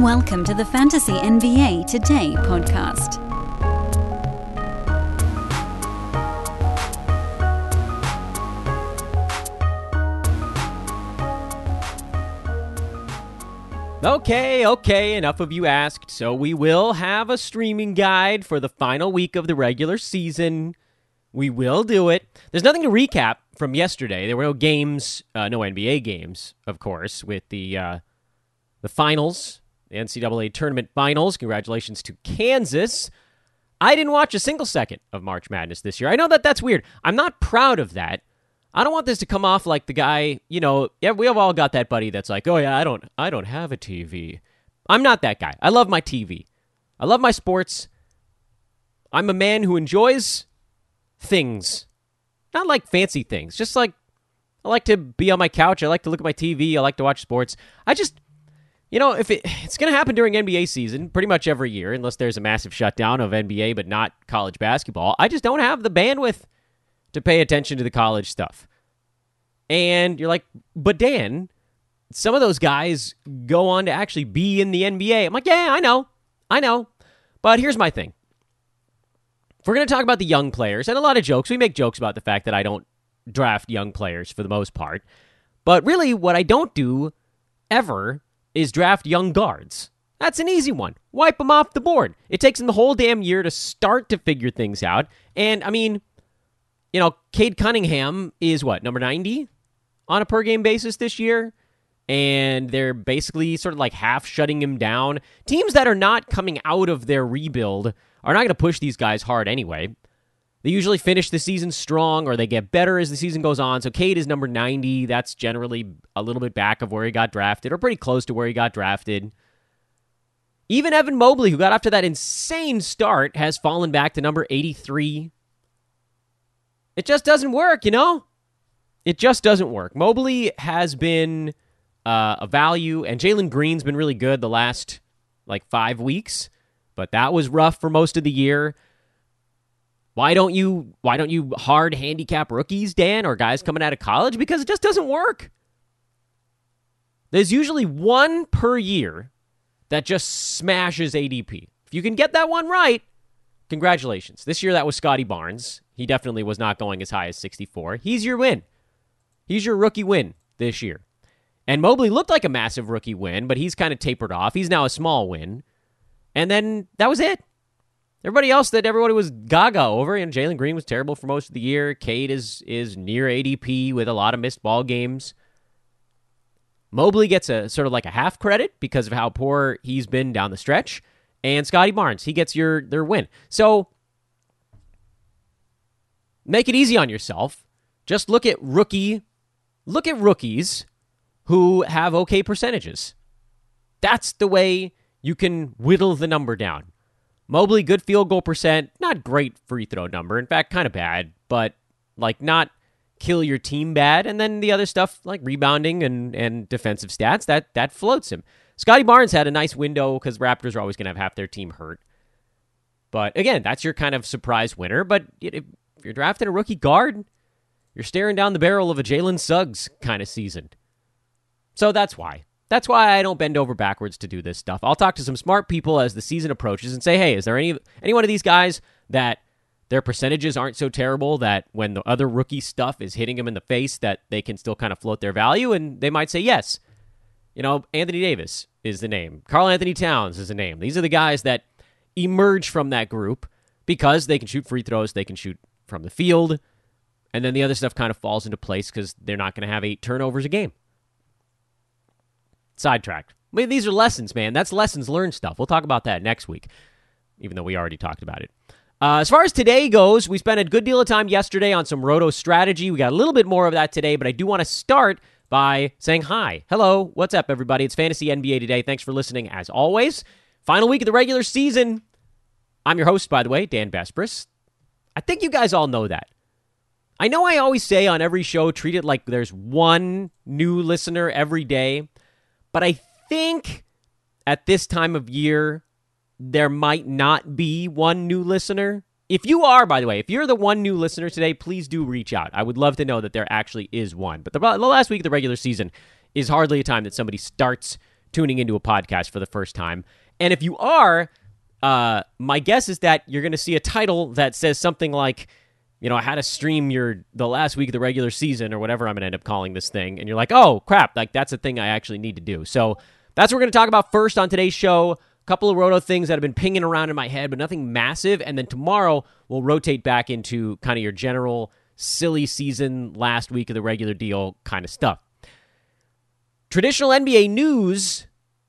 Welcome to the Fantasy NBA Today podcast. Okay, okay, enough of you asked. So we will have a streaming guide for the final week of the regular season. We will do it. There's nothing to recap from yesterday. There were no games, uh, no NBA games, of course, with the uh, the finals, the NCAA tournament finals. Congratulations to Kansas. I didn't watch a single second of March Madness this year. I know that that's weird. I'm not proud of that. I don't want this to come off like the guy, you know, yeah, we have all got that buddy that's like, "Oh yeah, I don't I don't have a TV." I'm not that guy. I love my TV. I love my sports. I'm a man who enjoys things. Not like fancy things, just like I like to be on my couch, I like to look at my TV, I like to watch sports. I just you know, if it it's going to happen during NBA season pretty much every year unless there's a massive shutdown of NBA but not college basketball. I just don't have the bandwidth to pay attention to the college stuff. And you're like, but Dan, some of those guys go on to actually be in the NBA. I'm like, yeah, I know. I know. But here's my thing. If we're going to talk about the young players, and a lot of jokes, we make jokes about the fact that I don't draft young players for the most part. But really, what I don't do ever is draft young guards. That's an easy one. Wipe them off the board. It takes them the whole damn year to start to figure things out. And I mean, you know, Cade Cunningham is what, number 90 on a per game basis this year? And they're basically sort of like half shutting him down. Teams that are not coming out of their rebuild are not going to push these guys hard anyway. They usually finish the season strong or they get better as the season goes on. So Cade is number 90. That's generally a little bit back of where he got drafted or pretty close to where he got drafted. Even Evan Mobley, who got off to that insane start, has fallen back to number 83. It just doesn't work, you know? It just doesn't work. Mobley has been uh, a value, and Jalen Green's been really good the last like five weeks, but that was rough for most of the year. Why don't you why don't you hard handicap rookies, Dan, or guys coming out of college? Because it just doesn't work. There's usually one per year that just smashes ADP. If you can get that one right, congratulations. This year that was Scottie Barnes. He definitely was not going as high as 64. He's your win. He's your rookie win this year. And Mobley looked like a massive rookie win, but he's kind of tapered off. He's now a small win. And then that was it. Everybody else that everybody was gaga over, and Jalen Green was terrible for most of the year. Cade is is near ADP with a lot of missed ball games. Mobley gets a sort of like a half credit because of how poor he's been down the stretch. And Scottie Barnes, he gets your their win. So make it easy on yourself. Just look at rookie look at rookies who have okay percentages. That's the way you can whittle the number down. Mobley, good field goal percent, not great free throw number. In fact, kind of bad, but like not kill your team bad. And then the other stuff like rebounding and, and defensive stats, that that floats him. Scottie Barnes had a nice window because Raptors are always going to have half their team hurt. But again, that's your kind of surprise winner. But if you're drafting a rookie guard, you're staring down the barrel of a Jalen Suggs kind of season. So that's why. That's why I don't bend over backwards to do this stuff. I'll talk to some smart people as the season approaches and say, hey, is there any any one of these guys that their percentages aren't so terrible that when the other rookie stuff is hitting them in the face that they can still kind of float their value? And they might say yes. You know, Anthony Davis is the name. Karl-Anthony Towns is the name. These are the guys that emerge from that group because they can shoot free throws, they can shoot from the field, and then the other stuff kind of falls into place because they're not going to have eight turnovers a game. Sidetracked. I mean, these are lessons, man. That's lessons learned stuff. We'll talk about that next week, even though we already talked about it. Uh, as far as today goes, we spent a good deal of time yesterday on some roto strategy. We got a little bit more of that today, but I do want to start by saying hi. Hello, what's up, everybody? It's Fantasy NBA today. Thanks for listening, as always. Final week of the regular season. I'm your host, by the way, Dan Besbris. I think you guys all know that. I know I always say on every show, treat it like there's one new listener every day, but I think at this time of year, there might not be one new listener. If you are, by the way, if you're the one new listener today, please do reach out. I would love to know that there actually is one. But the, the last week of the regular season is hardly a time that somebody starts tuning into a podcast for the first time. And if you are, uh, my guess is that you're going to see a title that says something like, you know, how to stream your the last week of the regular season or whatever I'm going to end up calling this thing, and you're like, oh crap, like that's a thing I actually need to do. So that's what we're going to talk about first on today's show. A couple of roto things that have been pinging around in my head, but nothing massive. And then tomorrow we'll rotate back into kind of your general silly season, last week of the regular deal kind of stuff. Traditional NBA news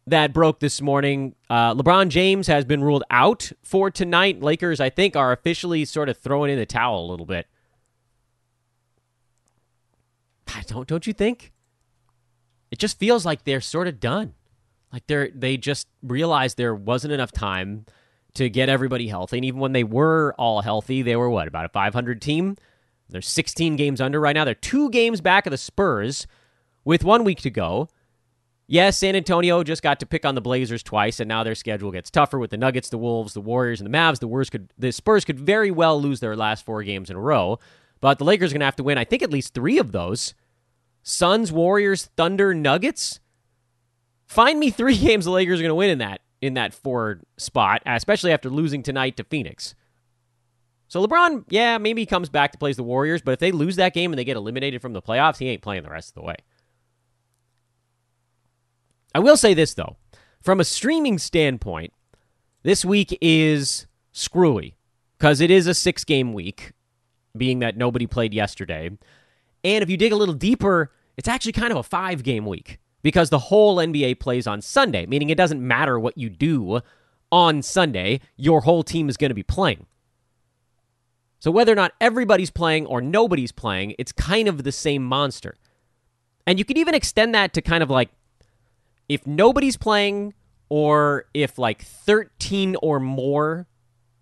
that broke this morning. Uh, LeBron James has been ruled out for tonight. Lakers, I think, are officially sort of throwing in the towel a little bit. I Don't don't you think? It just feels like they're sort of done. Like they're they just realized there wasn't enough time to get everybody healthy. And even when they were all healthy, they were what about a 500 team? They're 16 games under right now. They're two games back of the Spurs with one week to go. Yes, San Antonio just got to pick on the Blazers twice, and now their schedule gets tougher with the Nuggets, the Wolves, the Warriors, and the Mavs. The could, the Spurs could very well lose their last four games in a row, but the Lakers are going to have to win. I think at least three of those. Suns, Warriors, Thunder, Nuggets. Find me three games the Lakers are going to win in that in that four spot, especially after losing tonight to Phoenix. So LeBron, yeah, maybe he comes back to play the Warriors, but if they lose that game and they get eliminated from the playoffs, he ain't playing the rest of the way. I will say this, though. From a streaming standpoint, this week is screwy because it is a six game week, being that nobody played yesterday. And if you dig a little deeper, it's actually kind of a five game week because the whole NBA plays on Sunday, meaning it doesn't matter what you do on Sunday, your whole team is going to be playing. So whether or not everybody's playing or nobody's playing, it's kind of the same monster. And you could even extend that to kind of like if nobody's playing or if like 13 or more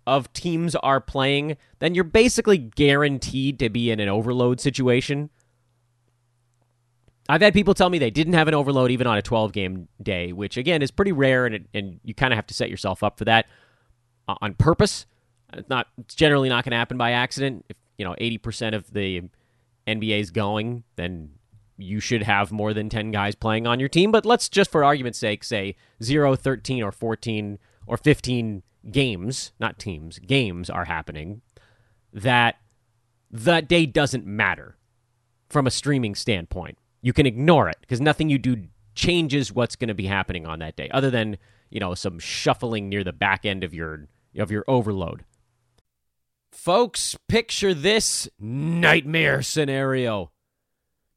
of teams are playing, then you're basically guaranteed to be in an overload situation. I've had people tell me they didn't have an overload even on a 12 game day, which again is pretty rare, and, it, and you kind of have to set yourself up for that uh, on purpose. It's not it's generally not going to happen by accident. If you know 80% of the NBA is going, then you should have more than 10 guys playing on your team. But let's just, for argument's sake, say 0, 13, or 14 or 15 games, not teams, games are happening, that that day doesn't matter from a streaming standpoint. You can ignore it because nothing you do changes what's going to be happening on that day, other than you know some shuffling near the back end of your of your overload. Folks, picture this nightmare scenario.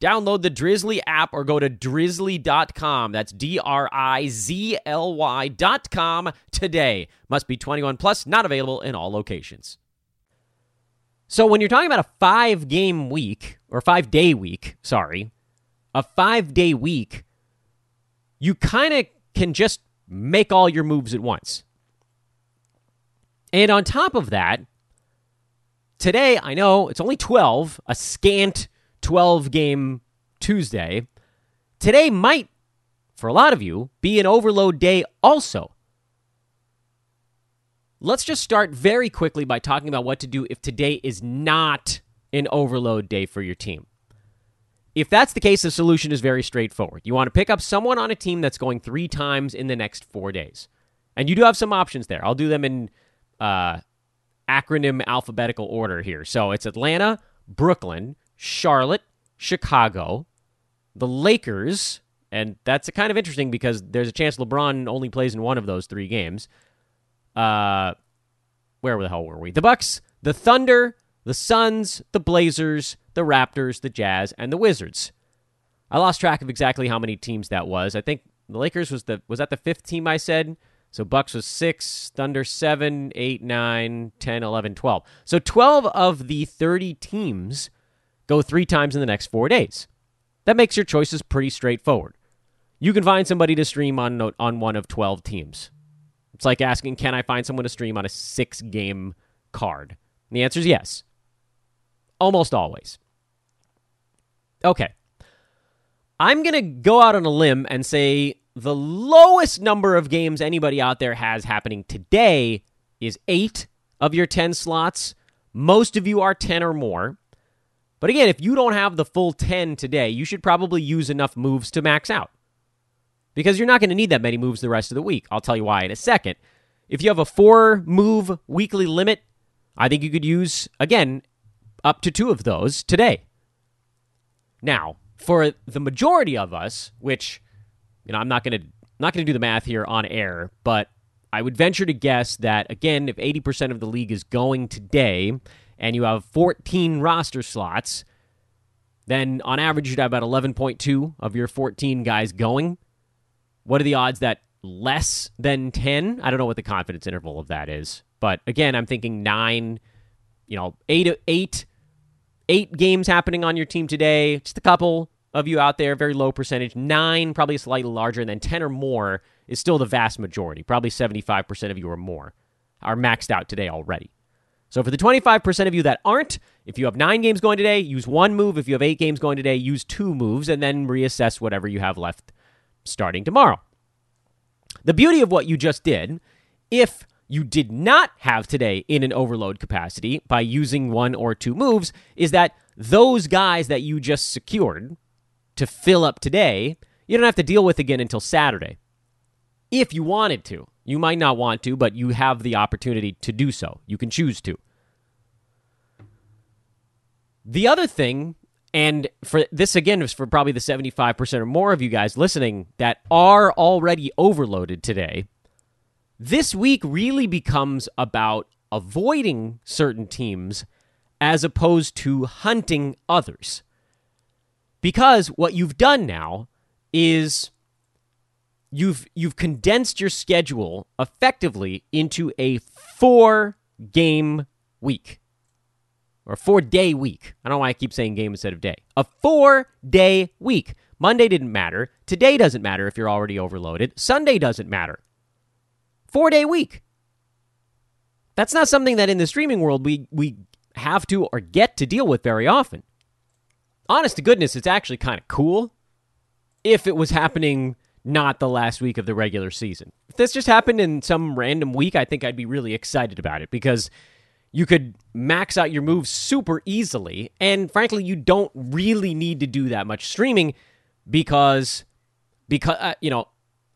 Download the Drizly app or go to drizly.com. That's D R I Z L Y.com today. Must be 21 plus, not available in all locations. So, when you're talking about a five game week, or five day week, sorry, a five day week, you kind of can just make all your moves at once. And on top of that, today, I know it's only 12, a scant 12 game Tuesday. Today might, for a lot of you, be an overload day also. Let's just start very quickly by talking about what to do if today is not an overload day for your team. If that's the case, the solution is very straightforward. You want to pick up someone on a team that's going three times in the next four days. And you do have some options there. I'll do them in uh, acronym alphabetical order here. So it's Atlanta, Brooklyn, Charlotte, Chicago, the Lakers, and that's kind of interesting because there's a chance LeBron only plays in one of those three games. Uh, where the hell were we? The Bucks, the Thunder, the Suns, the Blazers, the Raptors, the Jazz, and the Wizards. I lost track of exactly how many teams that was. I think the Lakers was the was that the fifth team I said. So Bucks was 6, Thunder 7, 8, 9, 10, 11, 12. So 12 of the 30 teams go 3 times in the next 4 days. That makes your choices pretty straightforward. You can find somebody to stream on on one of 12 teams. It's like asking, can I find someone to stream on a 6 game card? And the answer is yes. Almost always. Okay. I'm going to go out on a limb and say the lowest number of games anybody out there has happening today is eight of your 10 slots. Most of you are 10 or more. But again, if you don't have the full 10 today, you should probably use enough moves to max out. Because you're not going to need that many moves the rest of the week. I'll tell you why in a second. If you have a four move weekly limit, I think you could use, again, up to two of those today. Now, for the majority of us, which you know, I'm not going to not going to do the math here on air, but I would venture to guess that again, if 80% of the league is going today and you have 14 roster slots, then on average you'd have about 11.2 of your 14 guys going. What are the odds that less than 10? I don't know what the confidence interval of that is. But again, I'm thinking 9, you know, 8 8 8 games happening on your team today, just a couple of you out there, very low percentage. Nine, probably slightly larger, and then 10 or more is still the vast majority. Probably 75% of you or more are maxed out today already. So for the 25% of you that aren't, if you have nine games going today, use one move. If you have eight games going today, use two moves, and then reassess whatever you have left starting tomorrow. The beauty of what you just did, if you did not have today in an overload capacity by using one or two moves, is that those guys that you just secured, to fill up today, you don't have to deal with again until Saturday. If you wanted to. You might not want to, but you have the opportunity to do so. You can choose to. The other thing, and for this again is for probably the 75% or more of you guys listening that are already overloaded today, this week really becomes about avoiding certain teams as opposed to hunting others. Because what you've done now is you've you've condensed your schedule effectively into a four game week or four day week. I don't know why I keep saying game instead of day. A four day week. Monday didn't matter. Today doesn't matter if you're already overloaded. Sunday doesn't matter. Four day week. That's not something that in the streaming world we we have to or get to deal with very often honest to goodness, it's actually kind of cool if it was happening not the last week of the regular season. If this just happened in some random week, I think I'd be really excited about it because you could max out your moves super easily. And frankly, you don't really need to do that much streaming because, because uh, you know,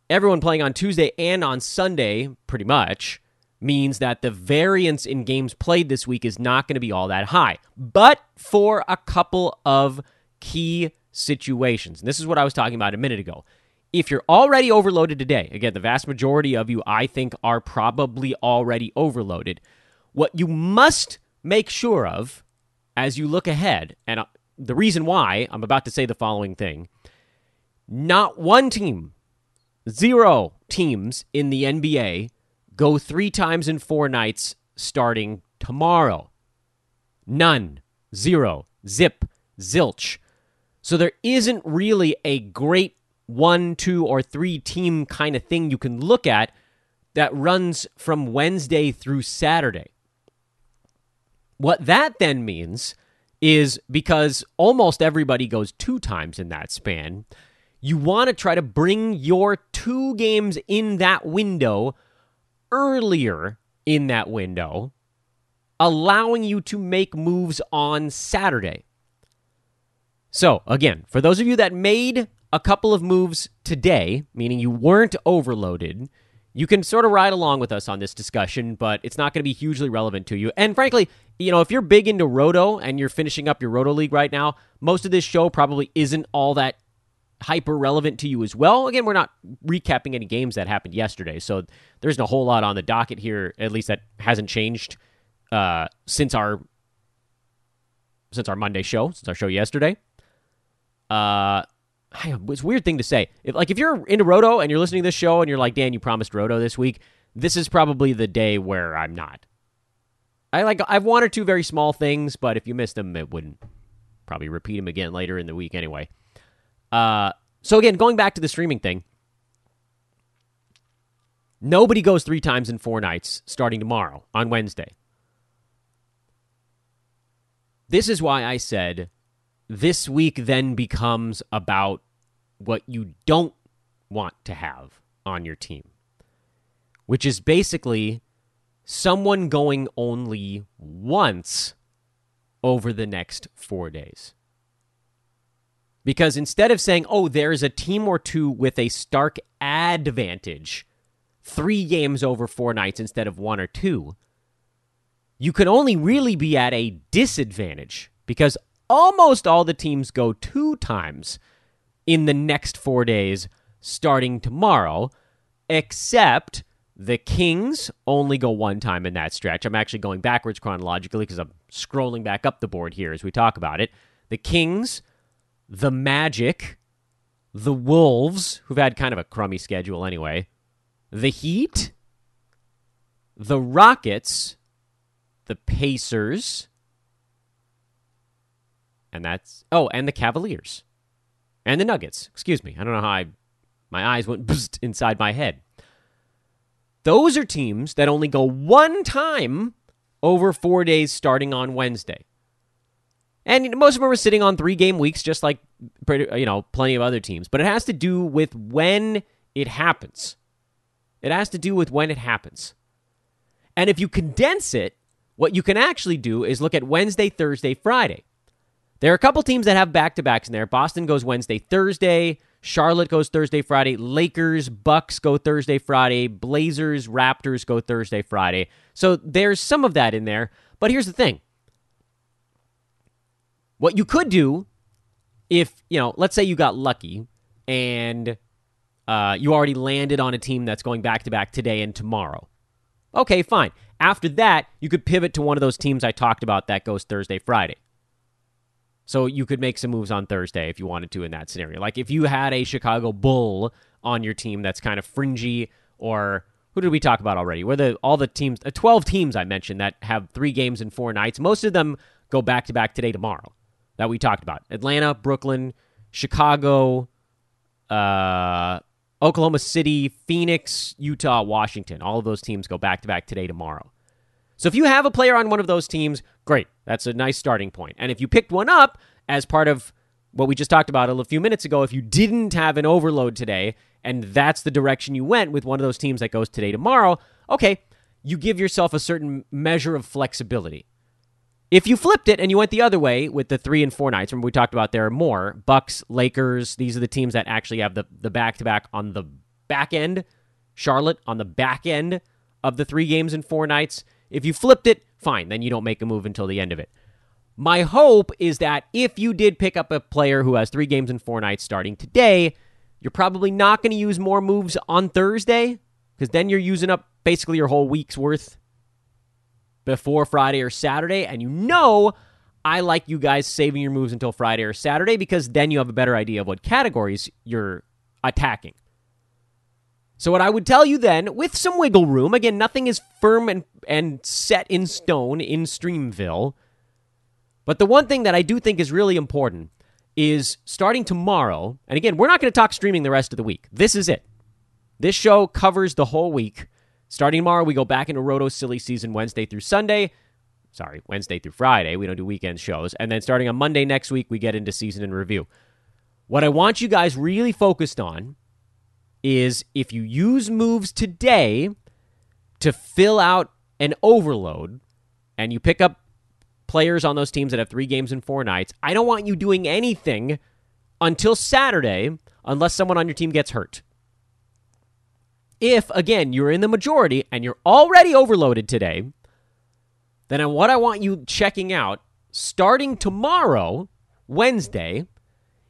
everyone playing on Tuesday and on Sunday, pretty much, means that the variance in games played this week is not going to be all that high. But for a couple of key situations, and this is what I was talking about a minute ago. If you're already overloaded today, again, the vast majority of you, I think, are probably already overloaded. What you must make sure of as you look ahead, and uh, the reason why I'm about to say the following thing not one team, zero teams in the NBA go three times in four nights starting tomorrow. None. Zero. Zip. Zilch. So there isn't really a great one, two, or three team kind of thing you can look at that runs from Wednesday through Saturday. What that then means is because almost everybody goes two times in that span, you want to try to bring your two games in that window earlier in that window, allowing you to make moves on Saturday. So, again, for those of you that made a couple of moves today, meaning you weren't overloaded, you can sort of ride along with us on this discussion, but it's not going to be hugely relevant to you. And frankly, you know, if you're big into Roto and you're finishing up your Roto League right now, most of this show probably isn't all that hyper relevant to you as well. Again, we're not recapping any games that happened yesterday, so there's a whole lot on the docket here, at least that hasn't changed uh, since our since our Monday show, since our show yesterday. Uh, it's weird thing to say. If like if you're into Roto and you're listening to this show and you're like, Dan, you promised Roto this week, this is probably the day where I'm not. I like I have one or two very small things, but if you missed them, it wouldn't probably repeat them again later in the week anyway. Uh, so again, going back to the streaming thing, nobody goes three times in four nights starting tomorrow on Wednesday. This is why I said this week then becomes about what you don't want to have on your team, which is basically someone going only once over the next four days. Because instead of saying, oh, there's a team or two with a stark advantage, three games over four nights instead of one or two, you can only really be at a disadvantage because almost all the teams go two times in the next four days starting tomorrow, except the Kings only go one time in that stretch. I'm actually going backwards chronologically because I'm scrolling back up the board here as we talk about it. The Kings, the Magic, the Wolves, who've had kind of a crummy schedule anyway, the Heat, the Rockets, the Pacers, and that's oh, and the Cavaliers, and the Nuggets. Excuse me, I don't know how I my eyes went inside my head. Those are teams that only go one time over four days starting on Wednesday. And most of them are sitting on three game weeks, just like you know plenty of other teams. But it has to do with when it happens. It has to do with when it happens. And if you condense it, what you can actually do is look at Wednesday, Thursday, Friday. There are a couple teams that have back to backs in there. Boston goes Wednesday, Thursday. Charlotte goes Thursday, Friday. Lakers, Bucks go Thursday, Friday. Blazers, Raptors go Thursday, Friday. So there's some of that in there. But here's the thing. What you could do if, you know, let's say you got lucky and uh, you already landed on a team that's going back to back today and tomorrow. Okay, fine. After that, you could pivot to one of those teams I talked about that goes Thursday, Friday. So you could make some moves on Thursday if you wanted to in that scenario. Like if you had a Chicago Bull on your team that's kind of fringy, or who did we talk about already? Where the all the teams, uh, twelve teams I mentioned that have three games in four nights. Most of them go back to back today, tomorrow. That we talked about: Atlanta, Brooklyn, Chicago, uh, Oklahoma City, Phoenix, Utah, Washington. All of those teams go back to back today, tomorrow. So if you have a player on one of those teams, great. That's a nice starting point. And if you picked one up as part of what we just talked about a few minutes ago, if you didn't have an overload today and that's the direction you went with one of those teams that goes today tomorrow, okay, you give yourself a certain measure of flexibility. If you flipped it and you went the other way with the three and four nights, remember we talked about there are more Bucks, Lakers. These are the teams that actually have the the back to back on the back end. Charlotte on the back end of the three games and four nights. If you flipped it, fine, then you don't make a move until the end of it. My hope is that if you did pick up a player who has three games and four nights starting today, you're probably not going to use more moves on Thursday because then you're using up basically your whole week's worth before Friday or Saturday. And you know, I like you guys saving your moves until Friday or Saturday because then you have a better idea of what categories you're attacking. So, what I would tell you then, with some wiggle room, again, nothing is firm and, and set in stone in Streamville. But the one thing that I do think is really important is starting tomorrow, and again, we're not going to talk streaming the rest of the week. This is it. This show covers the whole week. Starting tomorrow, we go back into Roto Silly Season Wednesday through Sunday. Sorry, Wednesday through Friday. We don't do weekend shows. And then starting on Monday next week, we get into season and review. What I want you guys really focused on is if you use moves today to fill out an overload and you pick up players on those teams that have three games in four nights, I don't want you doing anything until Saturday unless someone on your team gets hurt. If, again, you're in the majority and you're already overloaded today, then what I want you checking out starting tomorrow, Wednesday,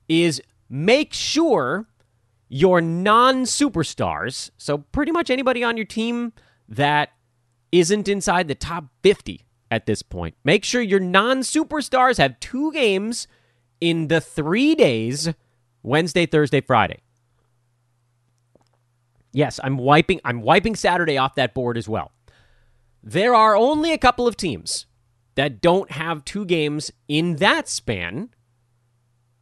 is make sure your non superstars, so pretty much anybody on your team that isn't inside the top 50 at this point. Make sure your non superstars have two games in the three days Wednesday, Thursday, Friday. Yes, I'm wiping I'm wiping Saturday off that board as well. There are only a couple of teams that don't have two games in that span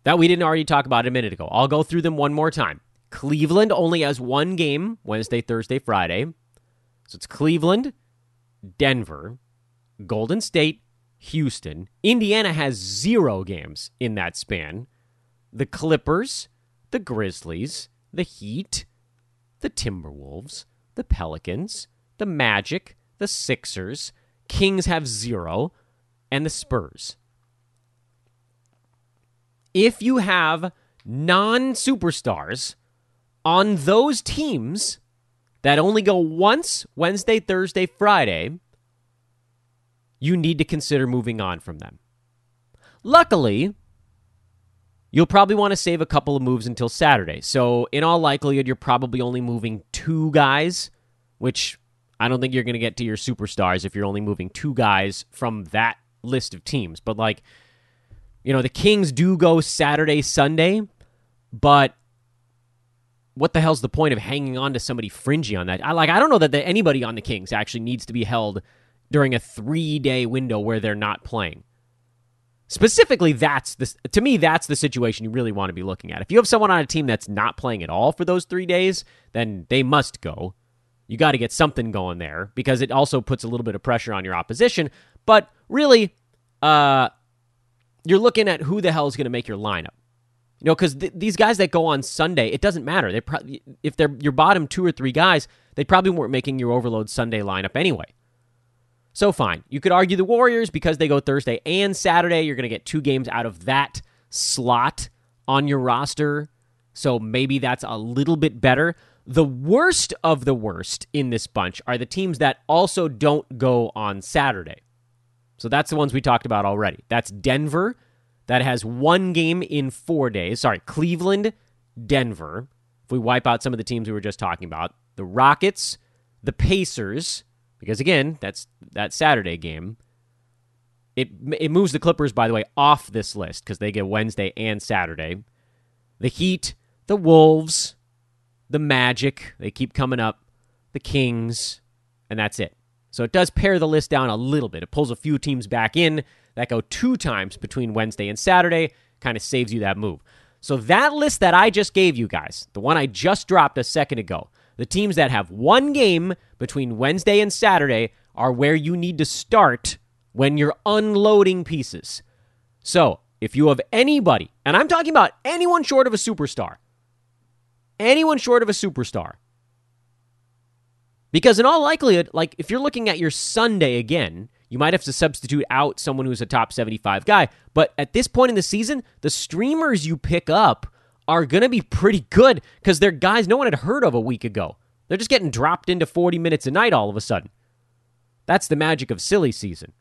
that we didn't already talk about a minute ago. I'll go through them one more time. Cleveland only has one game Wednesday, Thursday, Friday. So it's Cleveland, Denver, Golden State, Houston. Indiana has zero games in that span. The Clippers, the Grizzlies, the Heat, the Timberwolves, the Pelicans, the Magic, the Sixers, Kings have zero, and the Spurs. If you have non superstars on those teams that only go once Wednesday, Thursday, Friday, you need to consider moving on from them. Luckily, you'll probably want to save a couple of moves until Saturday. So, in all likelihood, you're probably only moving two guys, which I don't think you're going to get to your superstars if you're only moving two guys from that list of teams. But, like, you know, the Kings do go Saturday, Sunday, but what the hell's the point of hanging on to somebody fringy on that? I like I don't know that the, anybody on the Kings actually needs to be held during a 3-day window where they're not playing. Specifically, that's the to me that's the situation you really want to be looking at. If you have someone on a team that's not playing at all for those 3 days, then they must go. You got to get something going there because it also puts a little bit of pressure on your opposition, but really uh you're looking at who the hell is going to make your lineup. You know, because th- these guys that go on Sunday, it doesn't matter. They pro- if they're your bottom two or three guys, they probably weren't making your overload Sunday lineup anyway. So fine, you could argue the Warriors because they go Thursday and Saturday. You're going to get two games out of that slot on your roster, so maybe that's a little bit better. The worst of the worst in this bunch are the teams that also don't go on Saturday. So that's the ones we talked about already. That's Denver that has one game in four days. Sorry, Cleveland, Denver. If we wipe out some of the teams we were just talking about, the Rockets, the Pacers, because again, that's that Saturday game. It it moves the Clippers, by the way, off this list because they get Wednesday and Saturday. The Heat, the Wolves, the Magic, they keep coming up. The Kings, and that's it. So it does pare the list down a little bit. It pulls a few teams back in that go two times between Wednesday and Saturday, kind of saves you that move. So that list that I just gave you guys, the one I just dropped a second ago, the teams that have one game between Wednesday and Saturday are where you need to start when you're unloading pieces. So, if you have anybody, and I'm talking about anyone short of a superstar, anyone short of a superstar, because in all likelihood, like if you're looking at your Sunday again, you might have to substitute out someone who's a top 75 guy. But at this point in the season, the streamers you pick up are going to be pretty good because they're guys no one had heard of a week ago. They're just getting dropped into 40 minutes a night all of a sudden. That's the magic of silly season.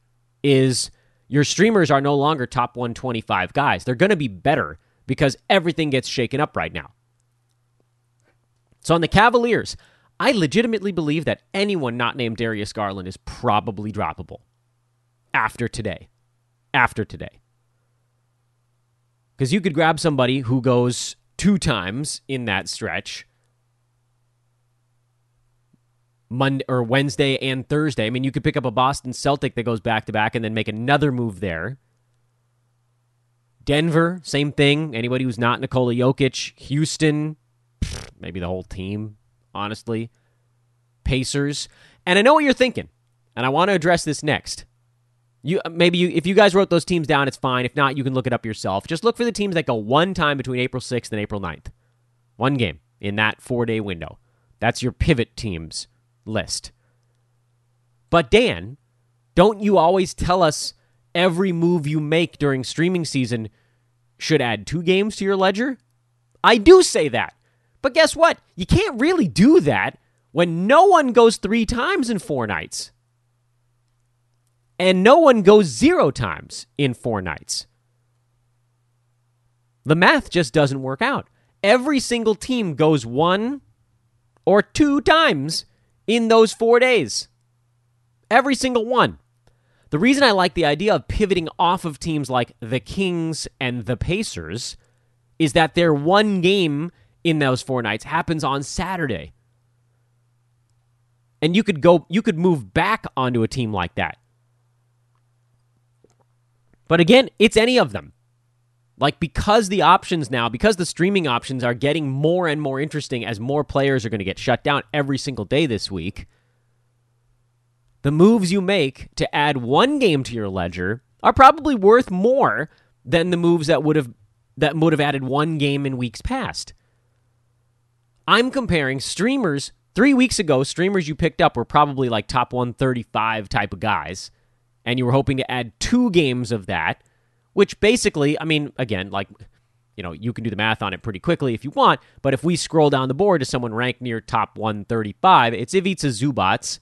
Is your streamers are no longer top 125 guys. They're going to be better because everything gets shaken up right now. So on the Cavaliers, I legitimately believe that anyone not named Darius Garland is probably droppable after today. After today. Because you could grab somebody who goes two times in that stretch. Monday or Wednesday and Thursday. I mean, you could pick up a Boston Celtic that goes back to back and then make another move there. Denver, same thing. Anybody who's not Nikola Jokic, Houston, maybe the whole team, honestly. Pacers. And I know what you're thinking, and I want to address this next. You uh, maybe you if you guys wrote those teams down, it's fine. If not, you can look it up yourself. Just look for the teams that go one time between April 6th and April 9th. One game in that four day window. That's your pivot teams list. But Dan, don't you always tell us every move you make during streaming season should add two games to your ledger? I do say that. But guess what? You can't really do that when no one goes three times in four nights and no one goes zero times in four nights. The math just doesn't work out. Every single team goes one or two times in those four days. Every single one. The reason I like the idea of pivoting off of teams like the Kings and the Pacers is that their one game in those four nights happens on Saturday. And you could go you could move back onto a team like that. But again, it's any of them. Like because the options now, because the streaming options are getting more and more interesting as more players are going to get shut down every single day this week. The moves you make to add one game to your ledger are probably worth more than the moves that would have that would have added one game in weeks past. I'm comparing streamers 3 weeks ago, streamers you picked up were probably like top 135 type of guys and you were hoping to add 2 games of that which basically, I mean, again, like, you know, you can do the math on it pretty quickly if you want, but if we scroll down the board to someone ranked near top 135, it's Ivica Zubac.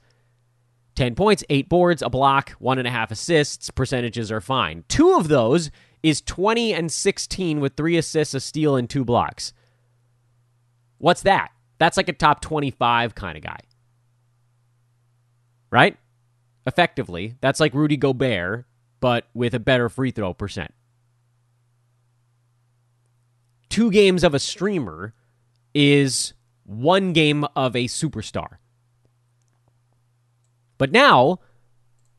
10 points, 8 boards, a block, one and a half assists. Percentages are fine. Two of those is 20 and 16 with three assists, a steal, and two blocks. What's that? That's like a top 25 kind of guy. Right? Effectively, that's like Rudy Gobert but with a better free throw percent. Two games of a streamer is one game of a superstar. But now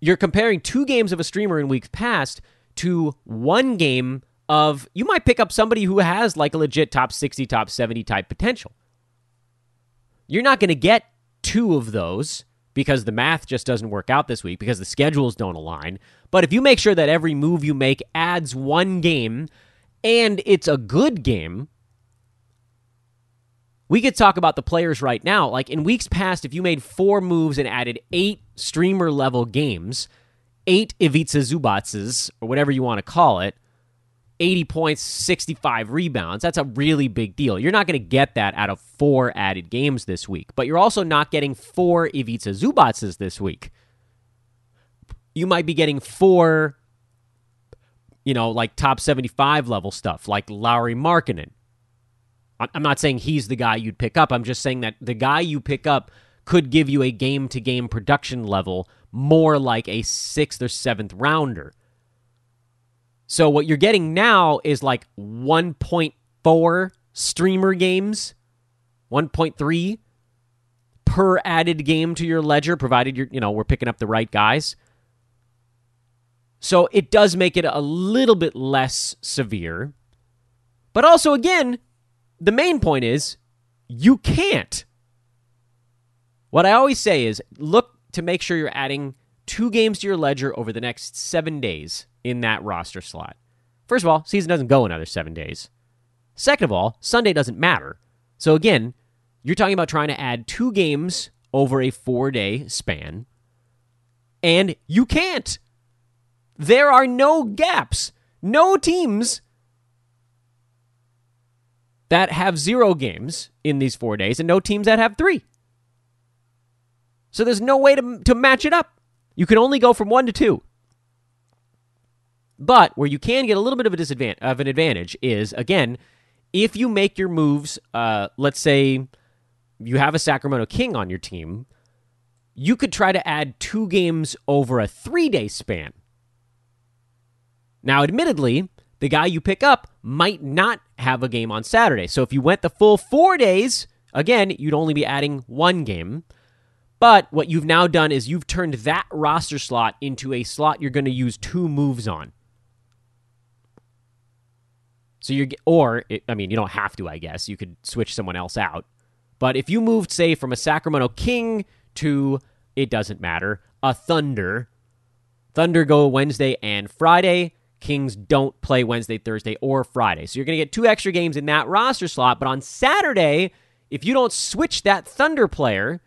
you're comparing two games of a streamer in weeks past to one game of you might pick up somebody who has like a legit top 60, top 70 type potential. You're not going to get two of those because the math just doesn't work out this week because the schedules don't align. But if you make sure that every move you make adds one game and it's a good game, we could talk about the players right now. Like in weeks past, if you made four moves and added eight streamer level games, eight Ivica Zubac's, or whatever you want to call it, 80 points, 65 rebounds. That's a really big deal. You're not going to get that out of four added games this week, but you're also not getting four Ivica Zubac's this week. You might be getting four, you know, like top 75 level stuff, like Lauri Markkanen. I'm not saying he's the guy you'd pick up. I'm just saying that the guy you pick up could give you a game to game production level more like a sixth or seventh rounder so what you're getting now is like 1.4 streamer games, 1.3 per added game to your ledger, provided you're, you know, we're picking up the right guys. So it does make it a little bit less severe. But also, again, the main point is you can't. What I always say is look to make sure you're adding two games to your ledger over the next seven days in that roster slot. First of all, season doesn't go another seven days. Second of all, Sunday doesn't matter. So again, you're talking about trying to add two games over a four day span, and you can't. There are no gaps, no teams that have zero games in these four days, and no teams that have three. So there's no way to, to match it up. You can only go from one to two. But where you can get a little bit of a disadvantage of an advantage is again, if you make your moves, uh, let's say you have a Sacramento King on your team, you could try to add two games over a three day span. Now, admittedly, the guy you pick up might not have a game on Saturday. So if you went the full four days, again, you'd only be adding one game. But what you've now done is you've turned that roster slot into a slot you're going to use two moves on. So you're, or I mean, you don't have to. I guess you could switch someone else out. But if you moved, say, from a Sacramento King to it doesn't matter, a Thunder. Thunder go Wednesday and Friday. Kings don't play Wednesday, Thursday, or Friday. So you're going to get two extra games in that roster slot. But on Saturday, if you don't switch that Thunder player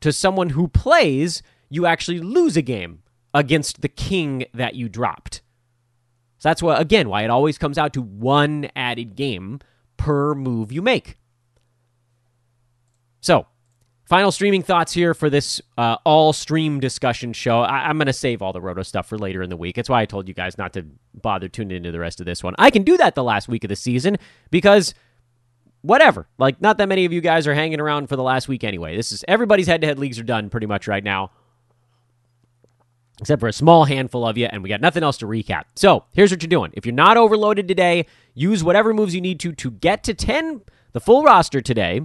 to someone who plays, you actually lose a game against the King that you dropped. So that's why, again, why it always comes out to one added game per move you make. So, final streaming thoughts here for this uh, all stream discussion show. I- am going to save all the Roto stuff for later in the week. That's why I told you guys not to bother tuning into the rest of this one. I can do that the last week of the season because whatever. Like, not that many of you guys are hanging around for the last week anyway. This is everybody's head to head leagues are done pretty much right now. Except for a small handful of you, and we got nothing else to recap. So here's what you're doing. If you're not overloaded today, use whatever moves you need to to get to 10, the full roster today,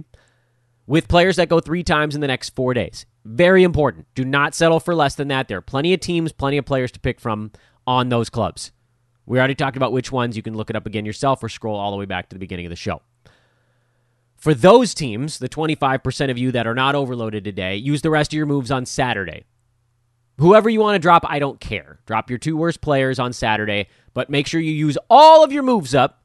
with players that go three times in the next four days. Very important. Do not settle for less than that. There are plenty of teams, plenty of players to pick from on those clubs. We already talked about which ones. You can look it up again yourself or scroll all the way back to the beginning of the show. For those teams, the 25% of you that are not overloaded today, use the rest of your moves on Saturday. Whoever you want to drop, I don't care. Drop your two worst players on Saturday, but make sure you use all of your moves up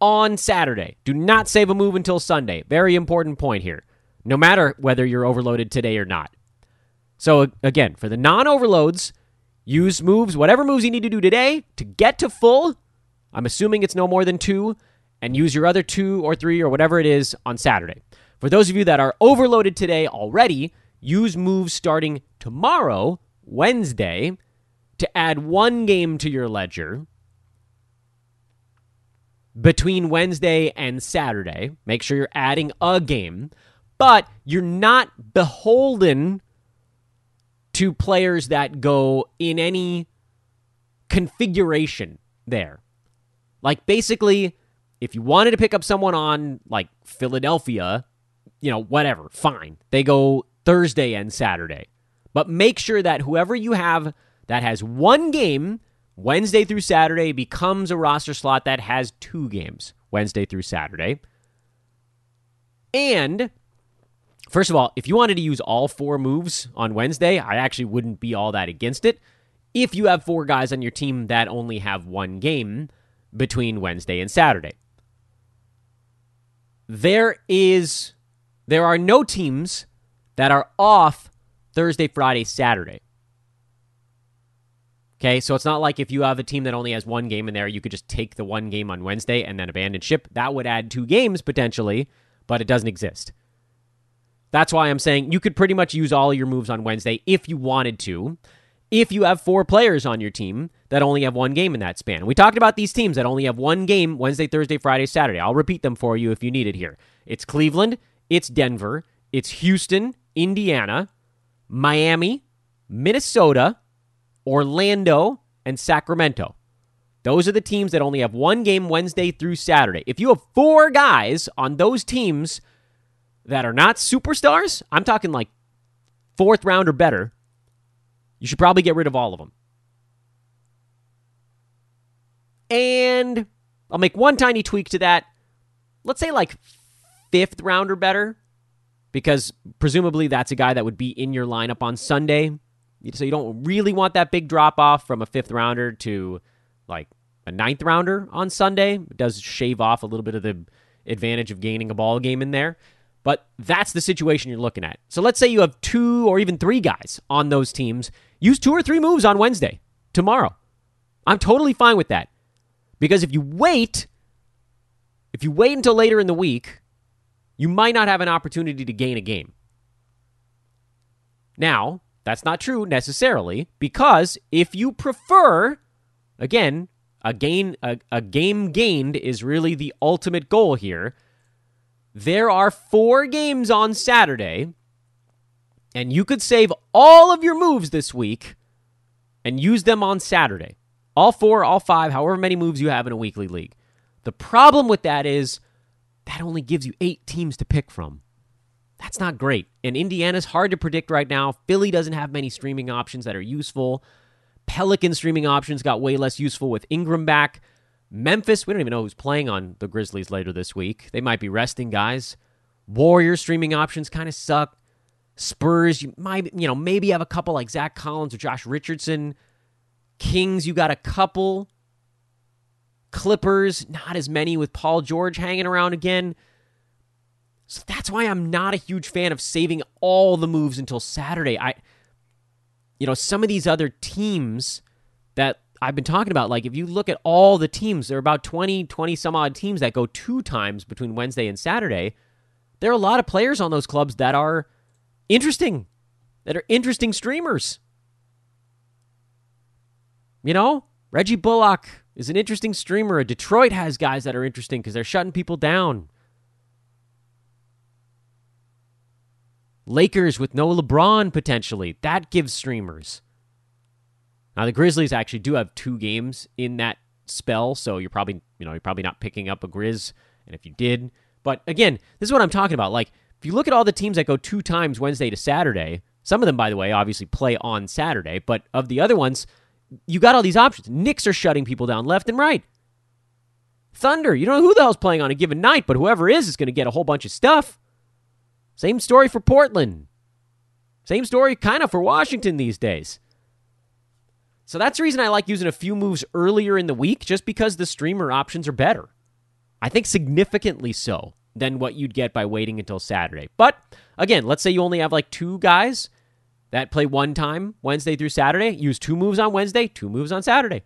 on Saturday. Do not save a move until Sunday. Very important point here. No matter whether you're overloaded today or not. So, again, for the non overloads, use moves, whatever moves you need to do today to get to full. I'm assuming it's no more than two, and use your other two or three or whatever it is on Saturday. For those of you that are overloaded today already, use moves starting tomorrow Wednesday to add one game to your ledger between Wednesday and Saturday. Make sure you're adding a game, but you're not beholden to players that go in any configuration there. Like basically, if you wanted to pick up someone on like Philadelphia, you know, whatever, fine. They go Thursday and Saturday. But make sure that whoever you have that has one game Wednesday through Saturday becomes a roster slot that has two games Wednesday through Saturday. And first of all, if you wanted to use all four moves on Wednesday, I actually wouldn't be all that against it. If you have four guys on your team that only have one game between Wednesday and Saturday, there is there are no teams that are off Thursday, Friday, Saturday. Okay, so it's not like if you have a team that only has one game in there, you could just take the one game on Wednesday and then abandon ship. That would add two games potentially, but it doesn't exist. That's why I'm saying you could pretty much use all your moves on Wednesday if you wanted to. If you have four players on your team that only have one game in that span. We talked about these teams that only have one game Wednesday, Thursday, Friday, Saturday. I'll repeat them for you if you need it here. It's Cleveland, it's Denver, it's Houston, Indiana, Miami, Minnesota, Orlando, and Sacramento. Those are the teams that only have one game Wednesday through Saturday. If you have four guys on those teams that are not superstars, I'm talking like fourth round or better, you should probably get rid of all of them. And I'll make one tiny tweak to that. Let's say like fifth round or better because presumably that's a guy that would be in your lineup on Sunday. So you don't really want that big drop off from a fifth rounder to like a ninth rounder on Sunday. It does shave off a little bit of the advantage of gaining a ball game in there. But that's the situation you're looking at. So let's say you have two or even three guys on those teams. Use two or three moves on Wednesday, tomorrow. I'm totally fine with that. Because if you wait, if you wait until later in the week, you might not have an opportunity to gain a game. Now, that's not true necessarily because if you prefer, again, a gain a, a game gained is really the ultimate goal here. There are four games on Saturday, and you could save all of your moves this week and use them on Saturday. All four, all five, however many moves you have in a weekly league. The problem with that is that only gives you eight teams to pick from. That's not great. And Indiana's hard to predict right now. Philly doesn't have many streaming options that are useful. Pelican streaming options got way less useful with Ingram back. Memphis, we don't even know who's playing on the Grizzlies later this week. They might be resting guys. Warriors streaming options kind of suck. Spurs, you might, you know, maybe have a couple like Zach Collins or Josh Richardson. Kings, you got a couple. Clippers, not as many with Paul George hanging around again. So that's why I'm not a huge fan of saving all the moves until Saturday. I you know, some of these other teams that I've been talking about, like if you look at all the teams, there are about 20, 20 some odd teams that go two times between Wednesday and Saturday. There are a lot of players on those clubs that are interesting, that are interesting streamers. You know, Reggie Bullock is an interesting streamer. Detroit has guys that are interesting because they're shutting people down. Lakers with no LeBron potentially. That gives streamers. Now the Grizzlies actually do have two games in that spell, so you're probably you know you're probably not picking up a Grizz, and if you did, but again, this is what I'm talking about. Like if you look at all the teams that go two times Wednesday to Saturday, some of them, by the way, obviously play on Saturday, but of the other ones, you got all these options. Knicks are shutting people down left and right. Thunder, you don't know who the hell's playing on a given night, but whoever is is going to get a whole bunch of stuff. Same story for Portland. Same story kind of for Washington these days. So that's the reason I like using a few moves earlier in the week, just because the streamer options are better. I think significantly so than what you'd get by waiting until Saturday. But again, let's say you only have like two guys that play one time Wednesday through Saturday. Use two moves on Wednesday, two moves on Saturday.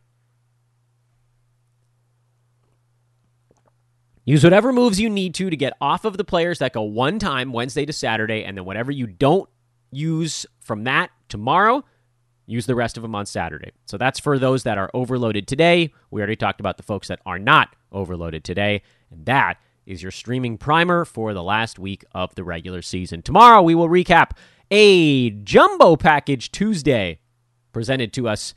Use whatever moves you need to to get off of the players that go one time Wednesday to Saturday, and then whatever you don't use from that tomorrow, use the rest of them on Saturday. So that's for those that are overloaded today. We already talked about the folks that are not overloaded today, and that is your streaming primer for the last week of the regular season. Tomorrow we will recap a jumbo package Tuesday presented to us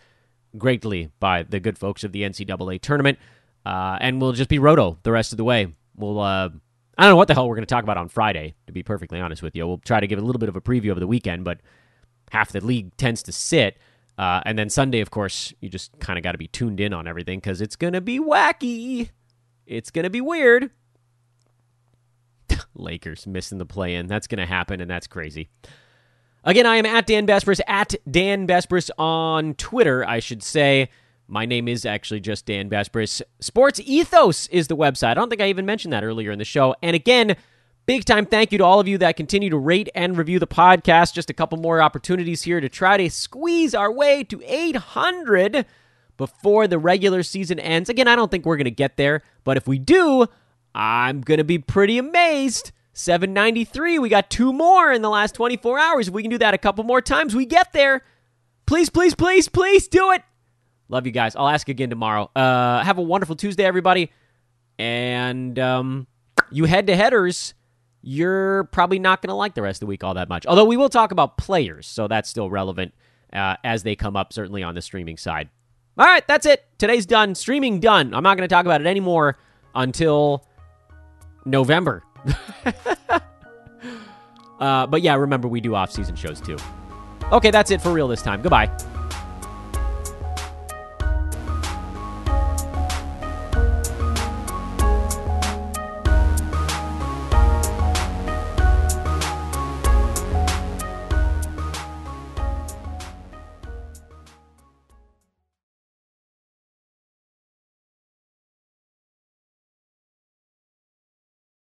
greatly by the good folks of the NCAA tournament. Uh, and we'll just be roto the rest of the way. We'll, uh, I don't know what the hell we're going to talk about on Friday, to be perfectly honest with you. We'll try to give a little bit of a preview of the weekend, but half the league tends to sit. Uh, and then Sunday, of course, you just kind of got to be tuned in on everything because it's going to be wacky. It's going to be weird. Lakers missing the play in. That's going to happen, and that's crazy. Again, I am at Dan Besbris, at Dan Besbris on Twitter, I should say. My name is actually just Dan Besbris. Sports Ethos is the website. I don't think I even mentioned that earlier in the show. And again, big time thank you to all of you that continue to rate and review the podcast. Just a couple more opportunities here to try to squeeze our way to 800 before the regular season ends. Again, I don't think we're going to get there, but if we do, I'm going to be pretty amazed. 793. We got two more in the last 24 hours. If we can do that a couple more times, we get there. Please, please, please, please do it. Love you guys. I'll ask again tomorrow. Uh, have a wonderful Tuesday, everybody. And um, you head to headers, you're probably not going to like the rest of the week all that much. Although we will talk about players, so that's still relevant uh, as they come up, certainly on the streaming side. All right, that's it. Today's done. Streaming done. I'm not going to talk about it anymore until November. uh, but yeah, remember, we do off season shows too. Okay, that's it for real this time. Goodbye.